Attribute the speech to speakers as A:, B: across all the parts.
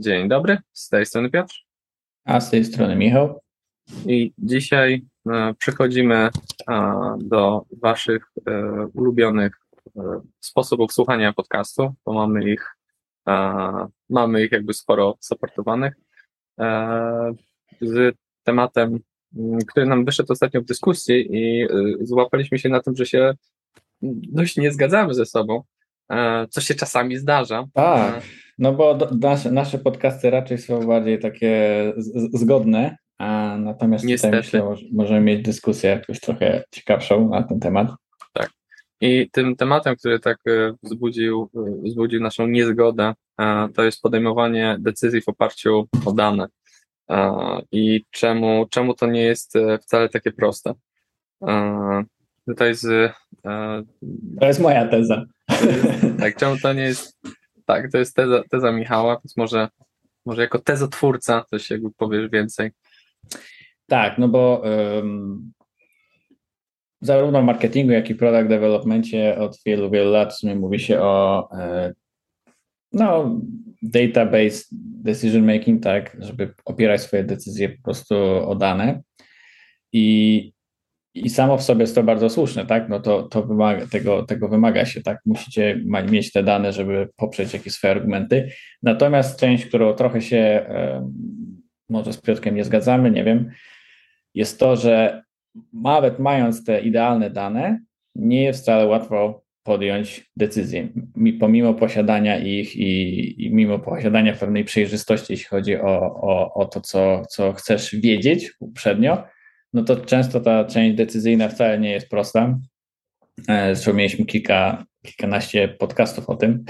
A: Dzień dobry, z tej strony Piotr.
B: A z tej strony Michał.
A: I dzisiaj e, przechodzimy e, do Waszych e, ulubionych sposobów słuchania podcastu, bo mamy ich, mamy ich jakby sporo supportowanych. Z tematem, który nam wyszedł ostatnio w dyskusji i złapaliśmy się na tym, że się dość nie zgadzamy ze sobą, co się czasami zdarza.
B: Tak, no bo nasze, nasze podcasty raczej są bardziej takie zgodne, a natomiast Niestety. tutaj myślę, możemy mieć dyskusję jakąś trochę ciekawszą na ten temat.
A: Tak. I tym tematem, który tak e, wzbudził, e, wzbudził naszą niezgodę, e, to jest podejmowanie decyzji w oparciu o dane. I czemu, czemu to nie jest wcale takie proste. Tutaj z.
B: To jest moja teza.
A: Tak, czemu to nie jest. Tak, to jest teza, teza Michała, więc może, może jako tezotwórca coś jakby powiesz więcej.
B: Tak, no bo um, zarówno w marketingu, jak i product developmentie od wielu, wielu lat mówi się o e, no, database decision making, tak, żeby opierać swoje decyzje po prostu o dane. I, i samo w sobie jest to bardzo słuszne, tak? No to, to wymaga, tego, tego wymaga się, tak? Musicie mieć te dane, żeby poprzeć jakieś swoje argumenty. Natomiast część, którą trochę się może z Piotrkiem nie zgadzamy, nie wiem, jest to, że nawet mając te idealne dane, nie jest wcale łatwo podjąć decyzję. Pomimo posiadania ich i, i mimo posiadania pewnej przejrzystości, jeśli chodzi o, o, o to, co, co chcesz wiedzieć uprzednio, no to często ta część decyzyjna wcale nie jest prosta. E, zresztą mieliśmy kilka, kilkanaście podcastów o tym,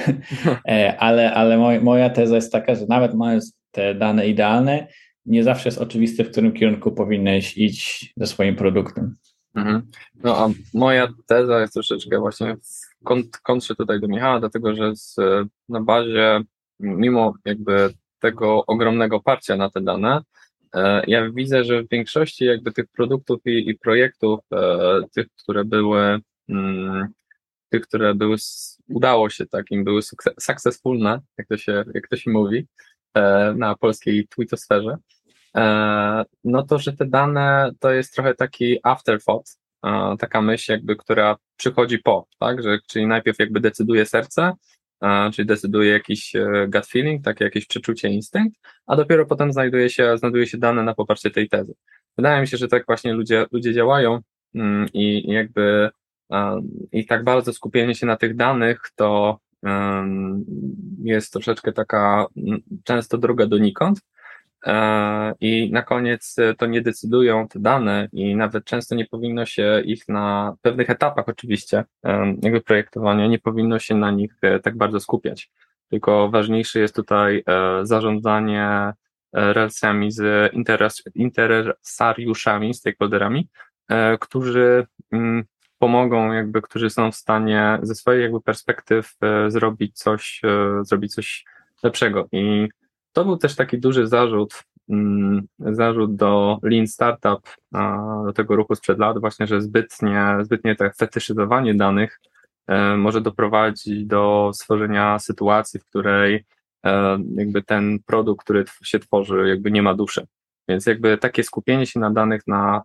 B: e, ale, ale moj, moja teza jest taka, że nawet mając te dane idealne, nie zawsze jest oczywiste, w którym kierunku powinieneś iść ze swoim produktem.
A: Mhm. No a moja teza jest troszeczkę właśnie w kont kontrze tutaj do Michała, dlatego że z, na bazie, mimo jakby tego ogromnego oparcia na te dane, ja widzę, że w większości jakby tych produktów i, i projektów, e, tych, które były, mm, tych, które były, udało się takim, były successfulne, jak to się, jak to się mówi, e, na polskiej twittosferze, E, no to, że te dane to jest trochę taki afterthought, e, taka myśl jakby, która przychodzi po, tak, że, czyli najpierw jakby decyduje serce, e, czyli decyduje jakiś gut feeling, takie jakieś przeczucie, instynkt, a dopiero potem znajduje się, znajduje się dane na poparcie tej tezy. Wydaje mi się, że tak właśnie ludzie, ludzie działają mm, i jakby i tak bardzo skupienie się na tych danych to jest troszeczkę taka mm, często droga donikąd, E, i na koniec e, to nie decydują te dane i nawet często nie powinno się ich na pewnych etapach oczywiście e, jakby projektowania, nie powinno się na nich tak bardzo skupiać. Tylko ważniejsze jest tutaj zarządzanie relacjami z interes, interesariuszami, stakeholderami, którzy mm, pomogą, jakby, którzy są w stanie ze swojej jakby perspektyw zrobić coś, zrobić coś lepszego. I to był też taki duży zarzut, mm, zarzut do Lean Startup, do tego ruchu sprzed lat, właśnie, że zbytnie, zbytnie tak fetyszyzowanie danych e, może doprowadzić do stworzenia sytuacji, w której e, jakby ten produkt, który się tworzy, jakby nie ma duszy. Więc jakby takie skupienie się na danych na,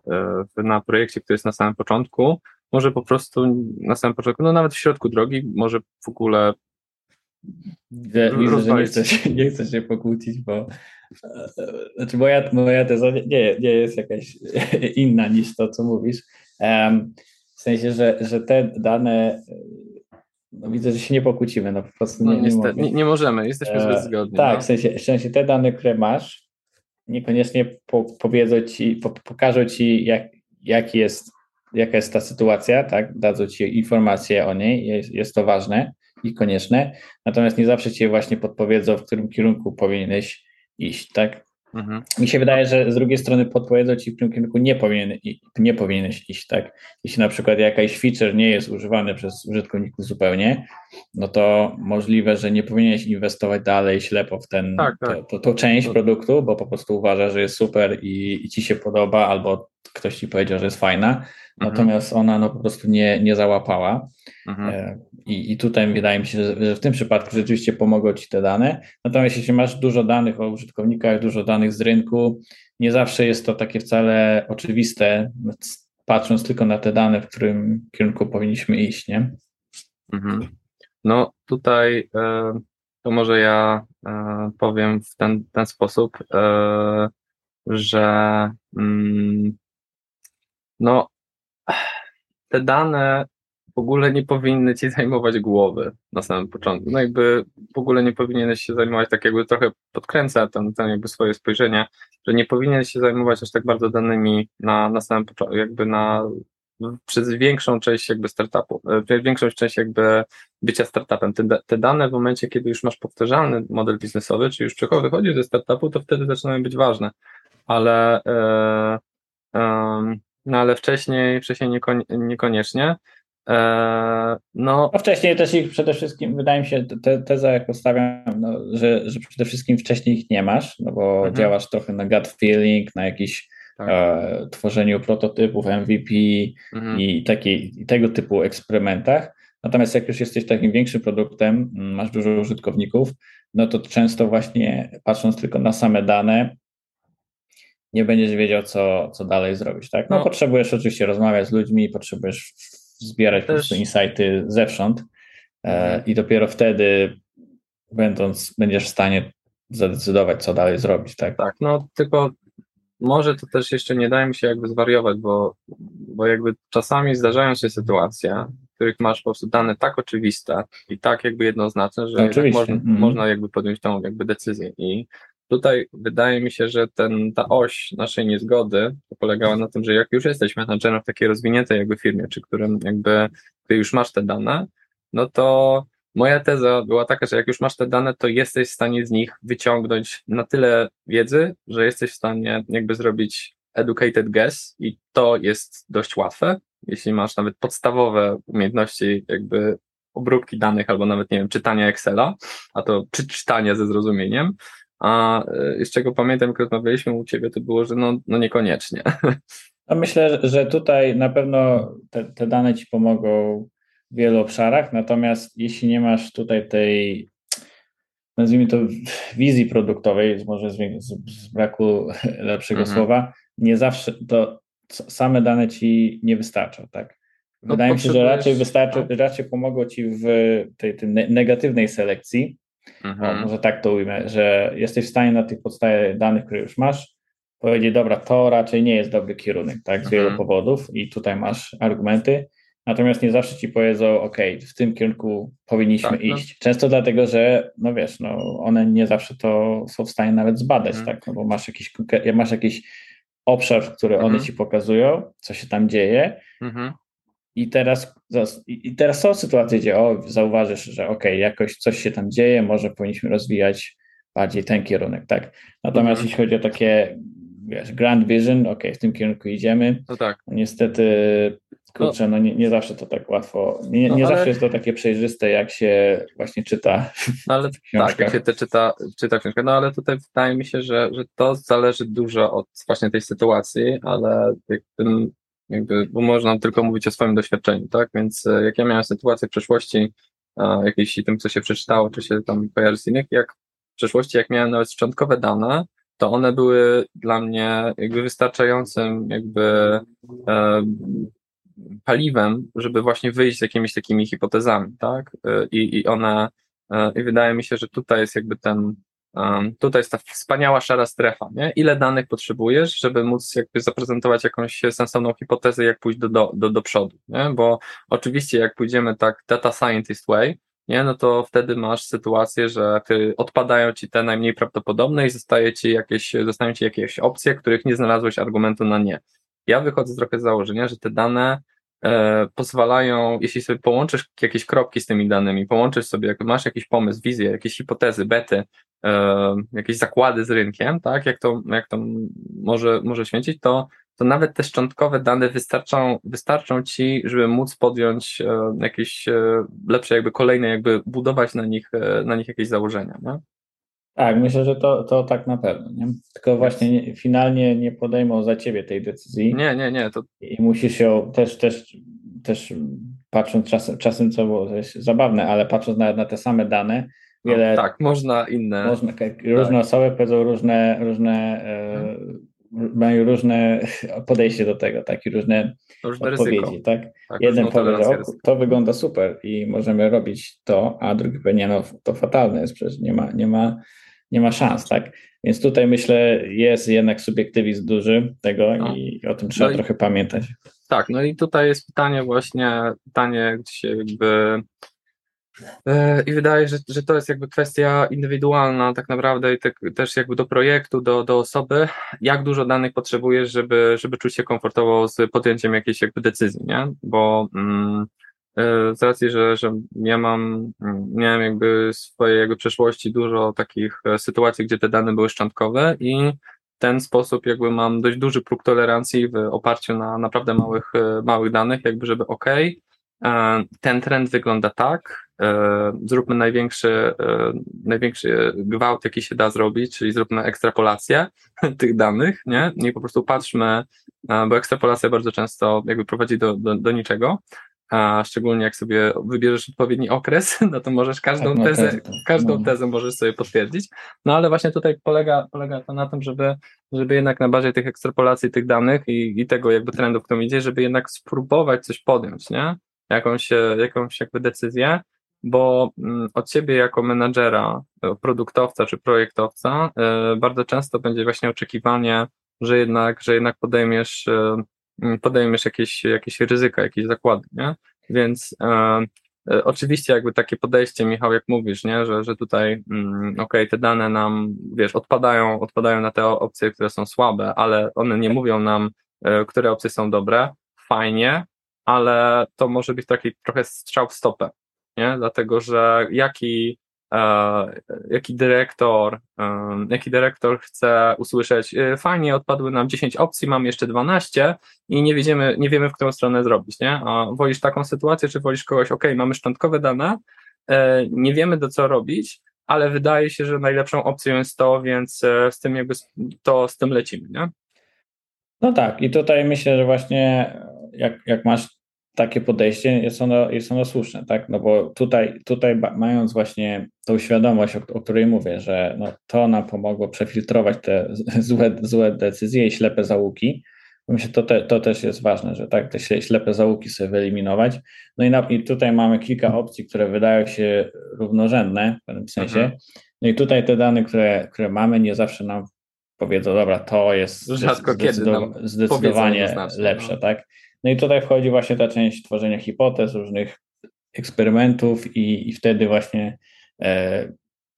A: e, na projekcie, który jest na samym początku, może po prostu na samym początku, no nawet w środku drogi, może w ogóle
B: Widzę, widzę że nie chcę, się, nie chcę się pokłócić, bo znaczy moja, moja teza nie, nie jest jakaś inna niż to, co mówisz. W sensie, że, że te dane no widzę, że się nie pokłócimy, no po prostu
A: nie, no, niestety, nie, nie, możemy, jesteśmy zbyt zgodni.
B: Tak, no. w, sensie, w sensie te dane, które masz, niekoniecznie po, powiedzą ci, po, pokażą ci, jak, jak jest, jaka jest ta sytuacja, tak? Dadzą ci informacje o niej, jest, jest to ważne i konieczne, natomiast nie zawsze cię właśnie podpowiedzą, w którym kierunku powinieneś iść, tak? Mhm. Mi się wydaje, że z drugiej strony podpowiedzą ci, w którym kierunku nie, powinien, nie powinieneś iść, tak? Jeśli na przykład jakaś feature nie jest używany przez użytkowników zupełnie, no to możliwe, że nie powinieneś inwestować dalej ślepo w ten, tak, tak. To, to, to, część produktu, bo po prostu uważasz, że jest super i, i ci się podoba, albo ktoś ci powiedział, że jest fajna, mhm. natomiast ona no po prostu nie, nie załapała. Mhm. E, I, I tutaj wydaje mi się, że w tym przypadku rzeczywiście pomogą ci te dane. Natomiast jeśli masz dużo danych o użytkownikach, dużo danych z rynku, nie zawsze jest to takie wcale oczywiste, patrząc tylko na te dane, w którym kierunku powinniśmy iść, nie?
A: Mhm. No tutaj e, to może ja e, powiem w ten, ten sposób, że mm, no te dane w ogóle nie powinny ci zajmować głowy na samym początku. No jakby w ogóle nie powinieneś się zajmować, tak jakby trochę podkręca ten, ten jakby swoje spojrzenie, że nie powinieneś się zajmować aż tak bardzo danymi na, na samym początku, jakby na przez większą część jakby startupu, e, większą część jakby bycia startupem. Te, te dane w momencie, kiedy już masz powtarzalny model biznesowy, czy już czego wychodzi ze startupu, to wtedy zaczynają być ważne. Ale, e, e, no ale wcześniej, wcześniej niekon, niekoniecznie.
B: E, no. no wcześniej też ich przede wszystkim, wydaje mi się, te, teza jak postawiam, no, że, że przede wszystkim wcześniej ich nie masz, no bo mhm. działasz trochę na gut feeling, na jakiś tak. e, tworzeniu prototypów, MVP mhm. i, taki, i tego typu eksperymentach. Natomiast jak już jesteś takim większym produktem, masz dużo użytkowników, no to często właśnie patrząc tylko na same dane, nie będziesz wiedział, co, co dalej zrobić. Tak? No, no. potrzebujesz oczywiście rozmawiać z ludźmi, potrzebujesz zbierać Też... po prostu insighty zewsząd e, mhm. i dopiero wtedy będąc, będziesz w stanie zadecydować, co dalej zrobić. Tak,
A: tak no tylko może to też jeszcze nie daje mi się jakby zwariować, bo, bo jakby czasami zdarzają się sytuacje, w których masz po prostu dane tak oczywiste i tak jakby jednoznaczne, że można, mm. można jakby podjąć tą jakby decyzję i tutaj wydaje mi się, że ten, ta oś naszej niezgody polegała na tym, że jak już jesteś menadżerem w takiej rozwiniętej jakby firmie, czy którym jakby, ty już masz te dane, no to Moja teza była taka, że jak już masz te dane, to jesteś w stanie z nich wyciągnąć na tyle wiedzy, że jesteś w stanie jakby zrobić educated guess i to jest dość łatwe. Jeśli masz nawet podstawowe umiejętności jakby obróbki danych albo nawet, nie wiem, czytania Excela, a to czy czytania ze zrozumieniem, a e, z czego pamiętam, jak rozmawialiśmy u Ciebie, to było, że no, no niekoniecznie.
B: No myślę, że tutaj na pewno te, te dane Ci pomogą w wielu obszarach, natomiast jeśli nie masz tutaj tej, nazwijmy to, wizji produktowej, może z, z braku lepszego mhm. słowa, nie zawsze to same dane ci nie wystarczą, tak? No Wydaje no, mi się, że raczej wystarczy, no. raczej pomogą ci w tej, tej negatywnej selekcji, mhm. o, może tak to ujmę, że jesteś w stanie na tych podstawie danych, które już masz, powiedzieć, dobra, to raczej nie jest dobry kierunek, tak, z mhm. wielu powodów i tutaj masz argumenty, Natomiast nie zawsze ci powiedzą, OK, w tym kierunku powinniśmy tak, no. iść. Często dlatego, że, no wiesz, no, one nie zawsze to są w stanie nawet zbadać, mhm. tak? No bo masz jakiś, masz jakiś obszar, który mhm. one ci pokazują, co się tam dzieje. I teraz, I teraz są sytuacje, gdzie o, zauważysz, że OK, jakoś coś się tam dzieje, może powinniśmy rozwijać bardziej ten kierunek, tak? Natomiast mhm. jeśli chodzi o takie wiesz, grand vision, ok, w tym kierunku idziemy.
A: No tak.
B: Niestety Kurczę, no nie, nie zawsze to tak łatwo, nie, no, nie ale... zawsze jest to takie przejrzyste, jak się właśnie czyta
A: no, ale Tak, jak się te czyta, czyta książkę, no ale tutaj wydaje mi się, że, że to zależy dużo od właśnie tej sytuacji, ale jakby, jakby, bo można tylko mówić o swoim doświadczeniu, tak, więc e, jak ja miałem sytuację w przeszłości, jakieś tym, co się przeczytało, czy się tam kojarzy z innych, jak w przeszłości, jak miałem nawet szczątkowe dane, to one były dla mnie jakby wystarczającym jakby e, paliwem, żeby właśnie wyjść z jakimiś takimi hipotezami, tak? I, i one, e, i wydaje mi się, że tutaj jest jakby ten, tutaj jest ta wspaniała szara strefa, nie? Ile danych potrzebujesz, żeby móc jakby zaprezentować jakąś sensowną hipotezę, jak pójść do, do, do, do przodu, nie? Bo oczywiście jak pójdziemy tak data scientist way, nie, no to wtedy masz sytuację, że odpadają ci te najmniej prawdopodobne i zostaje ci jakieś, zostają ci jakieś opcje, których nie znalazłeś argumentu na nie. Ja wychodzę trochę z założenia, że te dane pozwalają, jeśli sobie połączysz jakieś kropki z tymi danymi, połączysz sobie, jak masz jakiś pomysł, wizję, jakieś hipotezy, bety, e, jakieś zakłady z rynkiem, tak, jak to, jak to może, może święcić, to, to nawet te szczątkowe dane wystarczą, wystarczą ci, żeby móc podjąć e, jakieś e, lepsze, jakby kolejne, jakby budować na nich, e, na nich jakieś założenia, nie?
B: Tak, myślę, że to, to tak na pewno. Nie? Tylko właśnie nie, finalnie nie podejmą za ciebie tej decyzji.
A: Nie, nie, nie. To...
B: I musisz ją też, też, też patrząc czasem, czasem co było zabawne, ale patrząc nawet na te same dane,
A: no, wiele. No, tak, można inne.
B: Można, różne tak. osoby powiedzą różne, różne e, mają różne podejście do tego, tak, i różne, różne odpowiedzi, ryzyko. tak. tak Jeden powie, że to wygląda super i możemy robić to, a drugi powie, nie, no to fatalne jest, przecież nie ma, nie ma, nie ma szans, tak. Więc tutaj myślę, jest jednak subiektywizm duży tego no. i o tym trzeba no trochę pamiętać.
A: Tak, no i tutaj jest pytanie właśnie, pytanie, się jakby E, I wydaje, że, że to jest jakby kwestia indywidualna tak naprawdę i te, też jakby do projektu, do, do osoby, jak dużo danych potrzebujesz, żeby, żeby czuć się komfortowo z podjęciem jakiejś jakby decyzji, nie? Bo mm, z racji, że, że ja mam, miałem jakby w swojej przeszłości dużo takich e, sytuacji, gdzie te dane były szczątkowe i w ten sposób jakby mam dość duży próg tolerancji w oparciu na naprawdę małych, małych danych, jakby żeby ok, ten trend wygląda tak, E, zróbmy największy, e, największy gwałt, jaki się da zrobić, czyli zróbmy ekstrapolację tych danych, nie? I po prostu patrzmy, e, bo ekstrapolacja bardzo często jakby prowadzi do, do, do niczego, a szczególnie jak sobie wybierzesz odpowiedni okres, no to możesz każdą tak, no tezę, tak, tak. każdą no. tezę możesz sobie potwierdzić. No ale właśnie tutaj polega, polega to na tym, żeby, żeby jednak na bazie tych ekstrapolacji tych danych i, i tego jakby trendu, w którym idzie, żeby jednak spróbować coś podjąć, nie? Jakąś, jakąś jakby decyzję, bo mm, od ciebie jako menadżera, e, produktowca czy projektowca e, bardzo często będzie właśnie oczekiwanie, że jednak, że jednak podejmiesz, e, podejmiesz jakieś, jakieś ryzyka, jakieś zakłady, nie? Więc e, oczywiście jakby takie podejście, Michał, jak mówisz, nie? Że, że tutaj mm, okej, okay, te dane nam, wiesz, odpadają, odpadają na te opcje, które są słabe, ale one nie mówią nam, e, które opcje są dobre, fajnie, ale to może być taki trochę strzał w stopę, nie? Dlatego, że jaki, e, jaki dyrektor, e, jaki dyrektor chce usłyszeć, e, fajnie, odpadły nam 10 opcji, mamy jeszcze 12 i nie wiemy, nie wiemy, w którą stronę zrobić, nie? A wolisz taką sytuację, czy wolisz kogoś, ok, mamy szczątkowe dane, e, nie wiemy do co robić, ale wydaje się, że najlepszą opcją jest to, więc e, z tym jakby to z tym lecimy, nie?
B: No tak, i tutaj myślę, że właśnie jak, jak masz takie podejście jest ono, jest ono słuszne, tak? No bo tutaj, tutaj mając właśnie tą świadomość, o, o której mówię, że no, to nam pomogło przefiltrować te złe, złe decyzje i ślepe załuki, myślę, to, te, to też jest ważne, że tak, te ślepe załuki sobie wyeliminować. No i, na, i tutaj mamy kilka opcji, które wydają się równorzędne w pewnym sensie. Mhm. No i tutaj te dane, które, które mamy, nie zawsze nam powiedzą, dobra, to jest
A: Rzadko zdecydowa-
B: zdecydowanie lepsze, no. tak? No i tutaj wchodzi właśnie ta część tworzenia hipotez, różnych eksperymentów i, i wtedy właśnie e,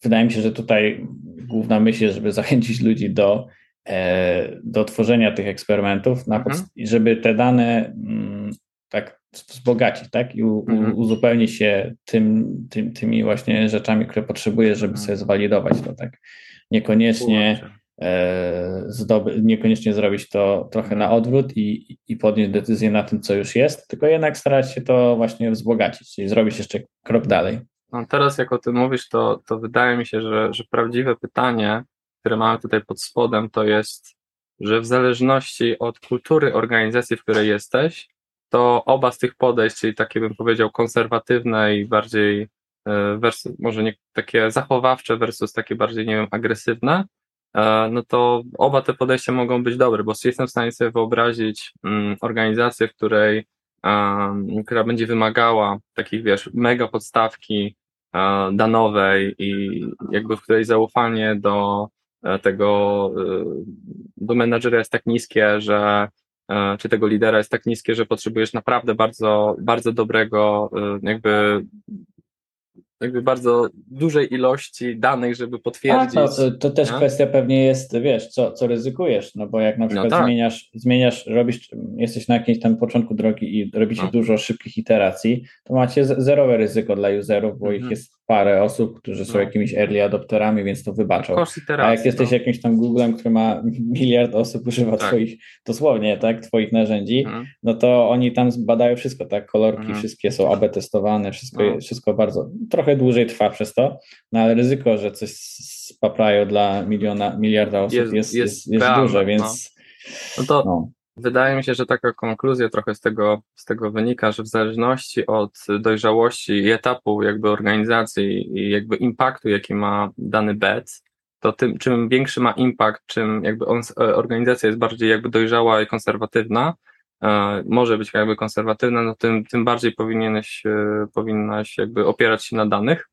B: wydaje mi się, że tutaj główna myśl jest, żeby zachęcić ludzi do, e, do tworzenia tych eksperymentów, mhm. żeby te dane m, tak wzbogacić, tak? I u, mhm. uzupełnić się tym, tym, tymi właśnie rzeczami, które potrzebujesz, żeby mhm. sobie zwalidować to, tak? Niekoniecznie zdoby, niekoniecznie zrobić to trochę na odwrót i, i podjąć decyzję na tym, co już jest, tylko jednak starać się to właśnie wzbogacić, czyli zrobić jeszcze krok dalej.
A: No teraz jak o tym mówisz, to, to wydaje mi się, że, że prawdziwe pytanie, które mamy tutaj pod spodem, to jest, że w zależności od kultury organizacji, w której jesteś, to oba z tych podejść, czyli takie bym powiedział konserwatywne i bardziej e, versus, może nie takie zachowawcze versus takie bardziej, nie wiem, agresywne, E, no to oba te podejścia mogą być dobre, bo jestem w stanie sobie wyobrazić mm, organizację, w której, która będzie wymagała takich, wiesz, mega podstawki e, danowej i jakby w której zaufanie do e, tego, do menadżera jest tak niskie, że czy tego lidera jest tak niskie, że potrzebujesz naprawdę bardzo, bardzo dobrego jakby jakby bardzo dużej ilości danych, żeby potwierdzić.
B: A, to, to też kwestia pewnie jest, wiesz, co, co ryzykujesz, no bo jak na no przykład no tak. zmieniasz, zmieniasz, robisz, jesteś na jakimś tam początku drogi i robicie no. dużo szybkich iteracji, to macie zerowe ryzyko dla userów, bo mhm. ich jest parę osób, którzy są
A: No.
B: jakimiś early adopterami, więc to wybaczą. A jak jesteś
A: no.
B: jakimś tam Googlem, który ma miliard osób, używa
A: Tak.
B: twoich, dosłownie, tak, twoich narzędzi,
A: Mhm.
B: no to oni tam zbadają wszystko, tak, kolorki
A: Mhm.
B: wszystkie są AB testowane, wszystko,
A: No.
B: wszystko bardzo, trochę dłużej trwa przez to, no ale ryzyko, że coś spaprają dla miliona, miliarda osób
A: Jest-
B: jest, jest,
A: jest
B: duże,
A: no.
B: więc
A: No to
B: no,
A: Wydaje mi się, że taka konkluzja trochę z tego, z tego wynika, że w zależności od dojrzałości i etapu jakby organizacji i jakby impaktu, jaki ma dany bet, to tym, czym większy ma impact, czym jakby on, e, organizacja jest bardziej jakby dojrzała i konserwatywna, e, może być jakby konserwatywna, no tym, tym bardziej powinieneś, e, powinnaś jakby opierać się na danych,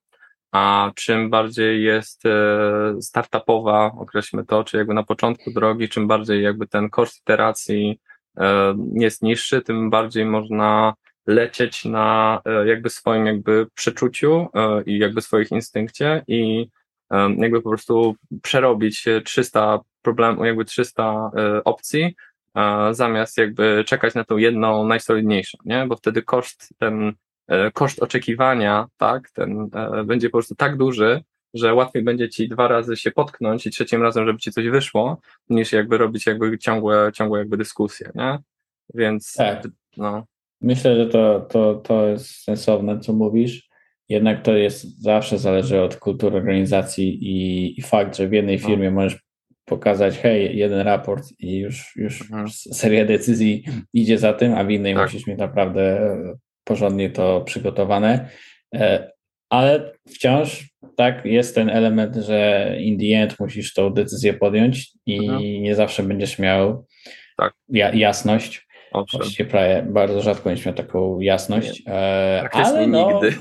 A: a czym bardziej jest e, startupowa, określmy to, czy jakby na początku drogi, czym bardziej jakby ten koszt iteracji e, jest niższy, tym bardziej można lecieć na e, jakby swoim jakby przeczuciu i jakby swoich instynkcie i jakby po prostu przerobić e, 300 problemów, jakby 300 e, opcji, zamiast jakby czekać na tą jedną najsolidniejszą, nie? Bo wtedy koszt ten koszt oczekiwania, tak, ten e, będzie po prostu tak duży, że łatwiej będzie ci dwa razy się potknąć i trzecim razem, żeby ci coś wyszło, niż jakby robić jakby ciągłe, ciągłe jakby dyskusje, nie? Więc
B: Tak.
A: no,
B: Myślę, że to, to, to jest sensowne, co mówisz. Jednak to jest zawsze zależy od kultury organizacji i, i fakt, że w jednej
A: No.
B: firmie możesz pokazać, hej, jeden raport i już, już
A: Mhm.
B: seria decyzji idzie za tym, a w innej
A: Tak.
B: musisz mieć naprawdę e, porządnie to przygotowane. E, Ale wciąż tak jest ten element, że in the end musisz tą decyzję podjąć i
A: Mhm.
B: nie zawsze będziesz miał
A: Tak.
B: ja, jasność.
A: owszem.
B: Właściwie prawie bardzo rzadko będziesz miał taką jasność, e,
A: Praktycznie
B: ale no,
A: nigdy.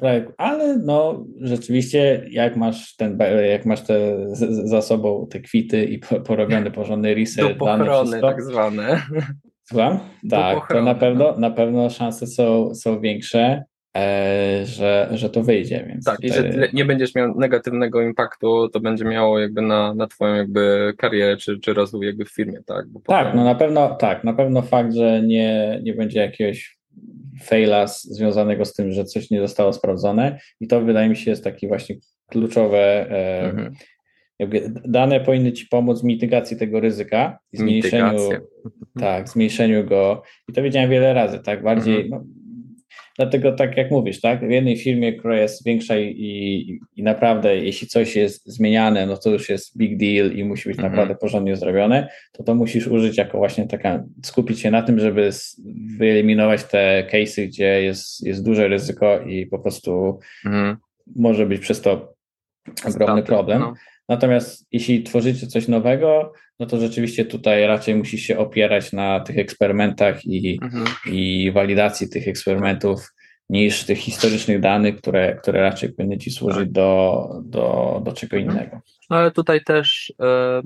B: tak, ale no rzeczywiście jak masz ten, jak masz te za sobą te kwity i po, porobiony porządny
A: Do
B: dane
A: pochrony
B: wszystko,
A: tak zwane.
B: Słucham? Tak, to na
A: no.
B: pewno, na pewno szanse są, są większe, e, że, że to wyjdzie, więc
A: Tak, i że nie będziesz miał negatywnego impaktu, to będzie miało jakby na, na twoją jakby karierę czy, czy rozwój jakby w firmie, tak?
B: Tak,
A: potem-
B: no na pewno, tak, na pewno fakt, że nie, nie będzie jakiegoś faila związanego z tym, że coś nie zostało sprawdzone i to wydaje mi się jest taki właśnie kluczowe, e,
A: Mhm.
B: Dane powinny ci pomóc w mitygacji tego ryzyka i zmniejszeniu, tak, zmniejszeniu go i to wiedziałem wiele razy, tak, bardziej,
A: Mhm.
B: no, dlatego tak jak mówisz, tak, w jednej firmie, która jest większa i, i, i naprawdę jeśli coś jest zmieniane, no to już jest big deal i musi być
A: Mhm.
B: naprawdę porządnie zrobione, to to musisz użyć jako właśnie taka, skupić się na tym, żeby wyeliminować te case'y, gdzie jest, jest duże ryzyko i po prostu
A: Mhm.
B: może być przez to ogromny
A: Straty,
B: problem.
A: no.
B: Natomiast jeśli tworzycie coś nowego, no to rzeczywiście tutaj raczej musisz się opierać na tych eksperymentach i,
A: Mhm.
B: i walidacji tych eksperymentów niż tych historycznych danych, które, które raczej powinny ci służyć do, do, do czego
A: Mhm.
B: innego.
A: No ale tutaj też, e,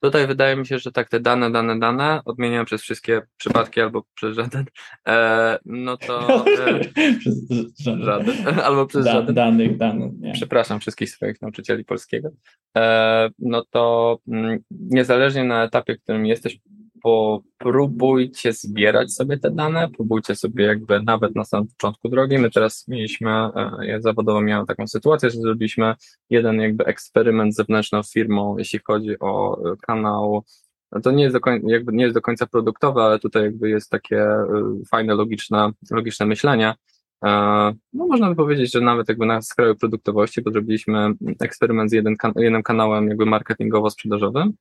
A: tutaj wydaje mi się, że tak te dane, dane, dane odmieniam przez wszystkie przypadki albo przez żaden, e, no to e,
B: Przez- żaden-
A: żaden, albo przez
B: da,
A: żaden.
B: danych, danych. Nie.
A: Przepraszam wszystkich swoich nauczycieli polskiego. E, no to mm, niezależnie na etapie, w którym jesteś, popróbujcie zbierać sobie te dane, próbujcie sobie jakby nawet na samym początku drogi. My teraz mieliśmy, e, ja zawodowo miałem taką sytuację, że zrobiliśmy jeden jakby eksperyment z zewnętrzną firmą, jeśli chodzi o e, kanał. To nie jest, do końca, jakby nie jest do końca produktowe, ale tutaj jakby jest takie e, fajne, logiczne, logiczne myślenie. No można by powiedzieć, że nawet jakby na skraju produktowości, bo zrobiliśmy eksperyment z jeden, jednym kanałem jakby marketingowo-sprzedażowym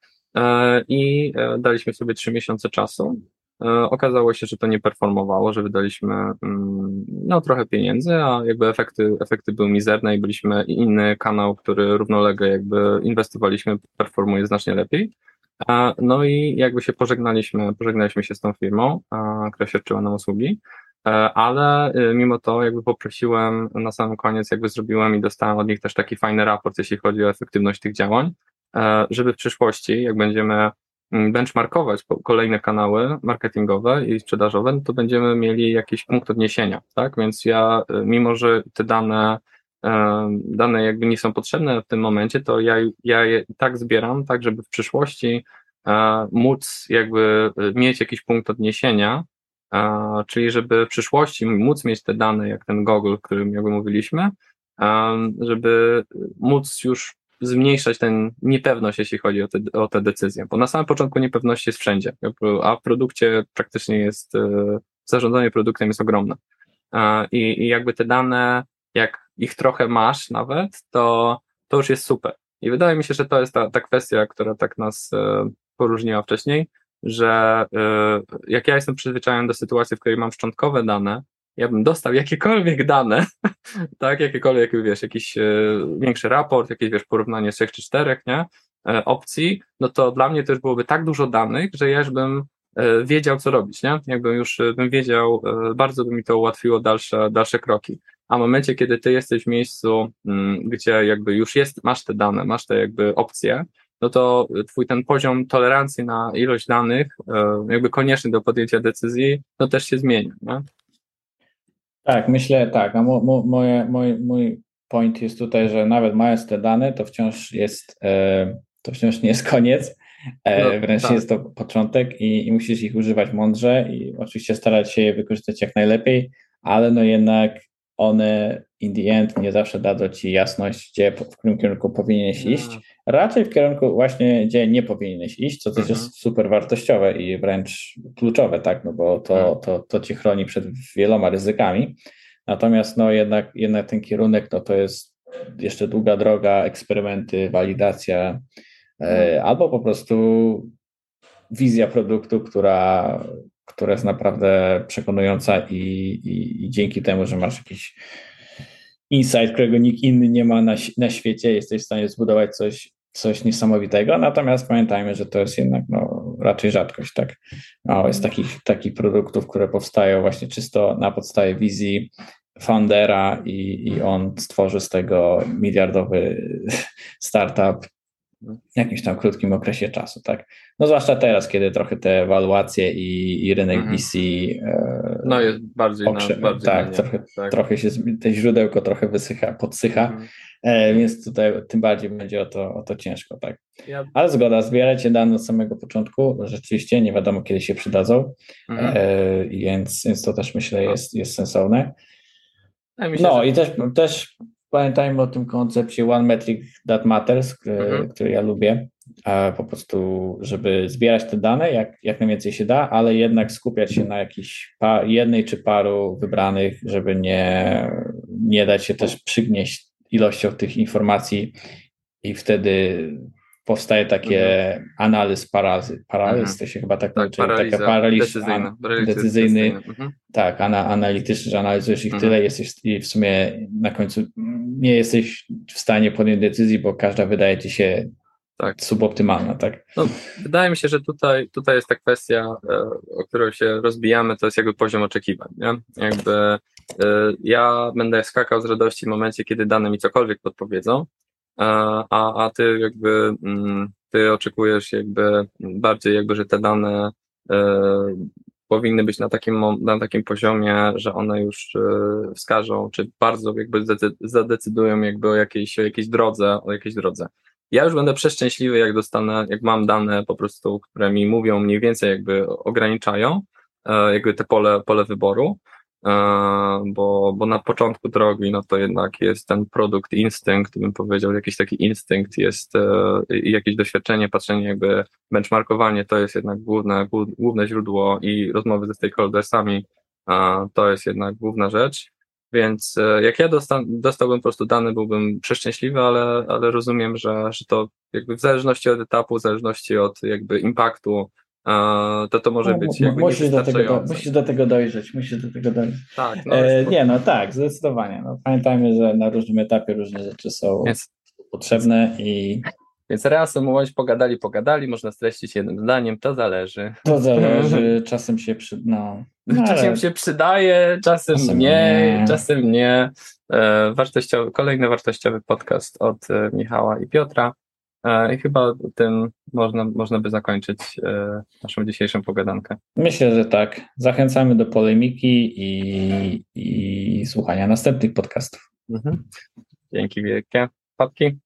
A: i e, daliśmy sobie trzy miesiące czasu. E, Okazało się, że to nie performowało, że wydaliśmy mm, no trochę pieniędzy, a jakby efekty, efekty były mizerne i byliśmy inny kanał, który równolegle jakby inwestowaliśmy, performuje znacznie lepiej. E, No i jakby się pożegnaliśmy, pożegnaliśmy się z tą firmą, e, która świadczyła nam usługi. E, ale mimo to jakby poprosiłem na samym koniec, jakby zrobiłem i dostałem od nich też taki fajny raport, jeśli chodzi o efektywność tych działań, e, żeby w przyszłości, jak będziemy mm, benchmarkować kolejne kanały marketingowe i sprzedażowe, no to będziemy mieli jakiś punkt odniesienia, tak? Więc ja, y, mimo że te dane, e, dane jakby nie są potrzebne w tym momencie, to ja, ja je tak zbieram, tak żeby w przyszłości e, móc jakby mieć jakiś punkt odniesienia, czyli żeby w przyszłości móc mieć te dane, jak ten Google, o którym jakby mówiliśmy, żeby móc już zmniejszać tę niepewność, jeśli chodzi o te, o te decyzje, bo na samym początku niepewność jest wszędzie, a w produkcie praktycznie jest, e, zarządzanie produktem jest ogromne. I, I jakby te dane, jak ich trochę masz nawet, to, to już jest super. I wydaje mi się, że to jest ta, ta kwestia, która tak nas e, poróżniła wcześniej, że e, jak ja jestem przyzwyczajony do sytuacji, w której mam szczątkowe dane, ja bym dostał jakiekolwiek dane, tak, jakiekolwiek, wiesz, jakiś e, większy raport, jakieś, wiesz, porównanie trzech czy czterech, nie, opcji, no to dla mnie też byłoby tak dużo danych, że ja już bym wiedział, co robić, nie? Jakbym już bym wiedział, bardzo by mi to ułatwiło dalsze, dalsze kroki. A w momencie, kiedy ty jesteś w miejscu, mm, gdzie jakby już jest, masz te dane, masz te jakby opcje, no to twój ten poziom tolerancji na ilość danych, e, jakby konieczny do podjęcia decyzji, no też się zmienia. Nie?
B: Tak, myślę tak. A mo, mo, moje, mój, mój point jest tutaj, że nawet mając te dane, to wciąż jest, e, to wciąż nie jest koniec. E, no, wręcz tak. jest to początek i, i musisz ich używać mądrze i oczywiście starać się je wykorzystać jak najlepiej, ale no jednak one in the end nie zawsze dadzą ci jasność, gdzie, w którym kierunku powinieneś no. iść. Raczej w kierunku właśnie, gdzie nie powinieneś iść, co też mhm. jest super wartościowe i wręcz kluczowe, tak, no bo to, mhm. to, to ci chroni przed wieloma ryzykami. Natomiast no jednak, jednak ten kierunek, no to jest jeszcze długa droga, eksperymenty, walidacja, e, mhm. albo po prostu wizja produktu, która która jest naprawdę przekonująca i, i, i dzięki temu, że masz jakiś insight, którego nikt inny nie ma na, na świecie, jesteś w stanie zbudować coś, coś niesamowitego. Natomiast pamiętajmy, że to jest jednak no, raczej rzadkość. Tak? Jest takich, takich produktów, które powstają właśnie czysto na podstawie wizji foundera i, i on stworzy z tego miliardowy startup w jakimś tam krótkim okresie czasu, tak? No zwłaszcza teraz, kiedy trochę te ewaluacje i, i rynek -hmm. VC
A: e, no jest bardziej, okrze- na, bardziej
B: tak, trochę, tak. trochę się, te źródełko trochę wysycha, podsycha, -hmm. e, więc tutaj tym bardziej będzie o to, o to ciężko, tak? Ja... Ale zgoda, zbierajcie dane od samego początku, rzeczywiście nie wiadomo kiedy się przydadzą, -hmm. e, więc, więc to też myślę jest, jest sensowne. Ja myślę, no że... i też, też pamiętajmy o tym koncepcie One Metric That Matters, który, mhm. który ja lubię, po prostu, żeby zbierać te dane jak, jak najwięcej się da, ale jednak skupiać się na jakiejś jednej czy paru wybranych, żeby nie, nie dać się też przygnieść ilością tych informacji i wtedy powstaje takie mhm. analiz parazy. Paraliz mhm. to się chyba tak, tak
A: taka
B: an, decyzyjny mhm. tak, ana, analityczny, że analizujesz ich mhm. tyle, jesteś i w sumie na końcu nie jesteś w stanie podjąć decyzji, bo każda wydaje ci się tak. suboptymalna, tak?
A: No, wydaje mi się, że tutaj, tutaj jest ta kwestia, e, o którą się rozbijamy, to jest jakby poziom oczekiwań, nie? Jakby e, ja będę skakał z radości w momencie, kiedy dane mi cokolwiek podpowiedzą, a, a ty jakby mm, ty oczekujesz jakby bardziej jakby, że te dane e, powinny być na takim, na takim poziomie, że one już e, wskażą, czy bardzo jakby zadecydują jakby o jakiejś, o jakiejś drodze, o jakiejś drodze. Ja już będę przeszczęśliwy, jak dostanę, jak mam dane po prostu, które mi mówią mniej więcej jakby ograniczają, e, jakby te pole, pole wyboru, E, bo, bo na początku drogi, no to jednak jest ten produkt, instynkt, bym powiedział, jakiś taki instynkt jest e, i jakieś doświadczenie, patrzenie jakby benchmarkowanie to jest jednak główne, główne źródło i rozmowy ze stakeholdersami to jest jednak główna rzecz. Więc e, jak ja dosta, dostałbym po prostu dane, byłbym przeszczęśliwy, ale, ale rozumiem, że, że to jakby w zależności od etapu, w zależności od jakby impaktu, to to może no, być jakby
B: musisz do, tego, musisz do tego dojrzeć, musisz do tego dojrzeć. Tak, no, e, nie, no tak, zdecydowanie. No, pamiętajmy, że na różnym etapie różne rzeczy są Jest. potrzebne i
A: więc reasumując, pogadali, pogadali, można streścić jednym zdaniem, to zależy.
B: To zależy, czasem się przy... no.
A: No czasem się przydaje, czasem, czasem nie, nie, czasem nie. E, wartościowy, kolejny wartościowy podcast od e, Michała i Piotra. E, I chyba tym można, można by zakończyć naszą dzisiejszą pogadankę.
B: Myślę, że tak. Zachęcamy do polemiki i, i słuchania następnych podcastów.
A: Mhm. Dzięki wielkie. Papki.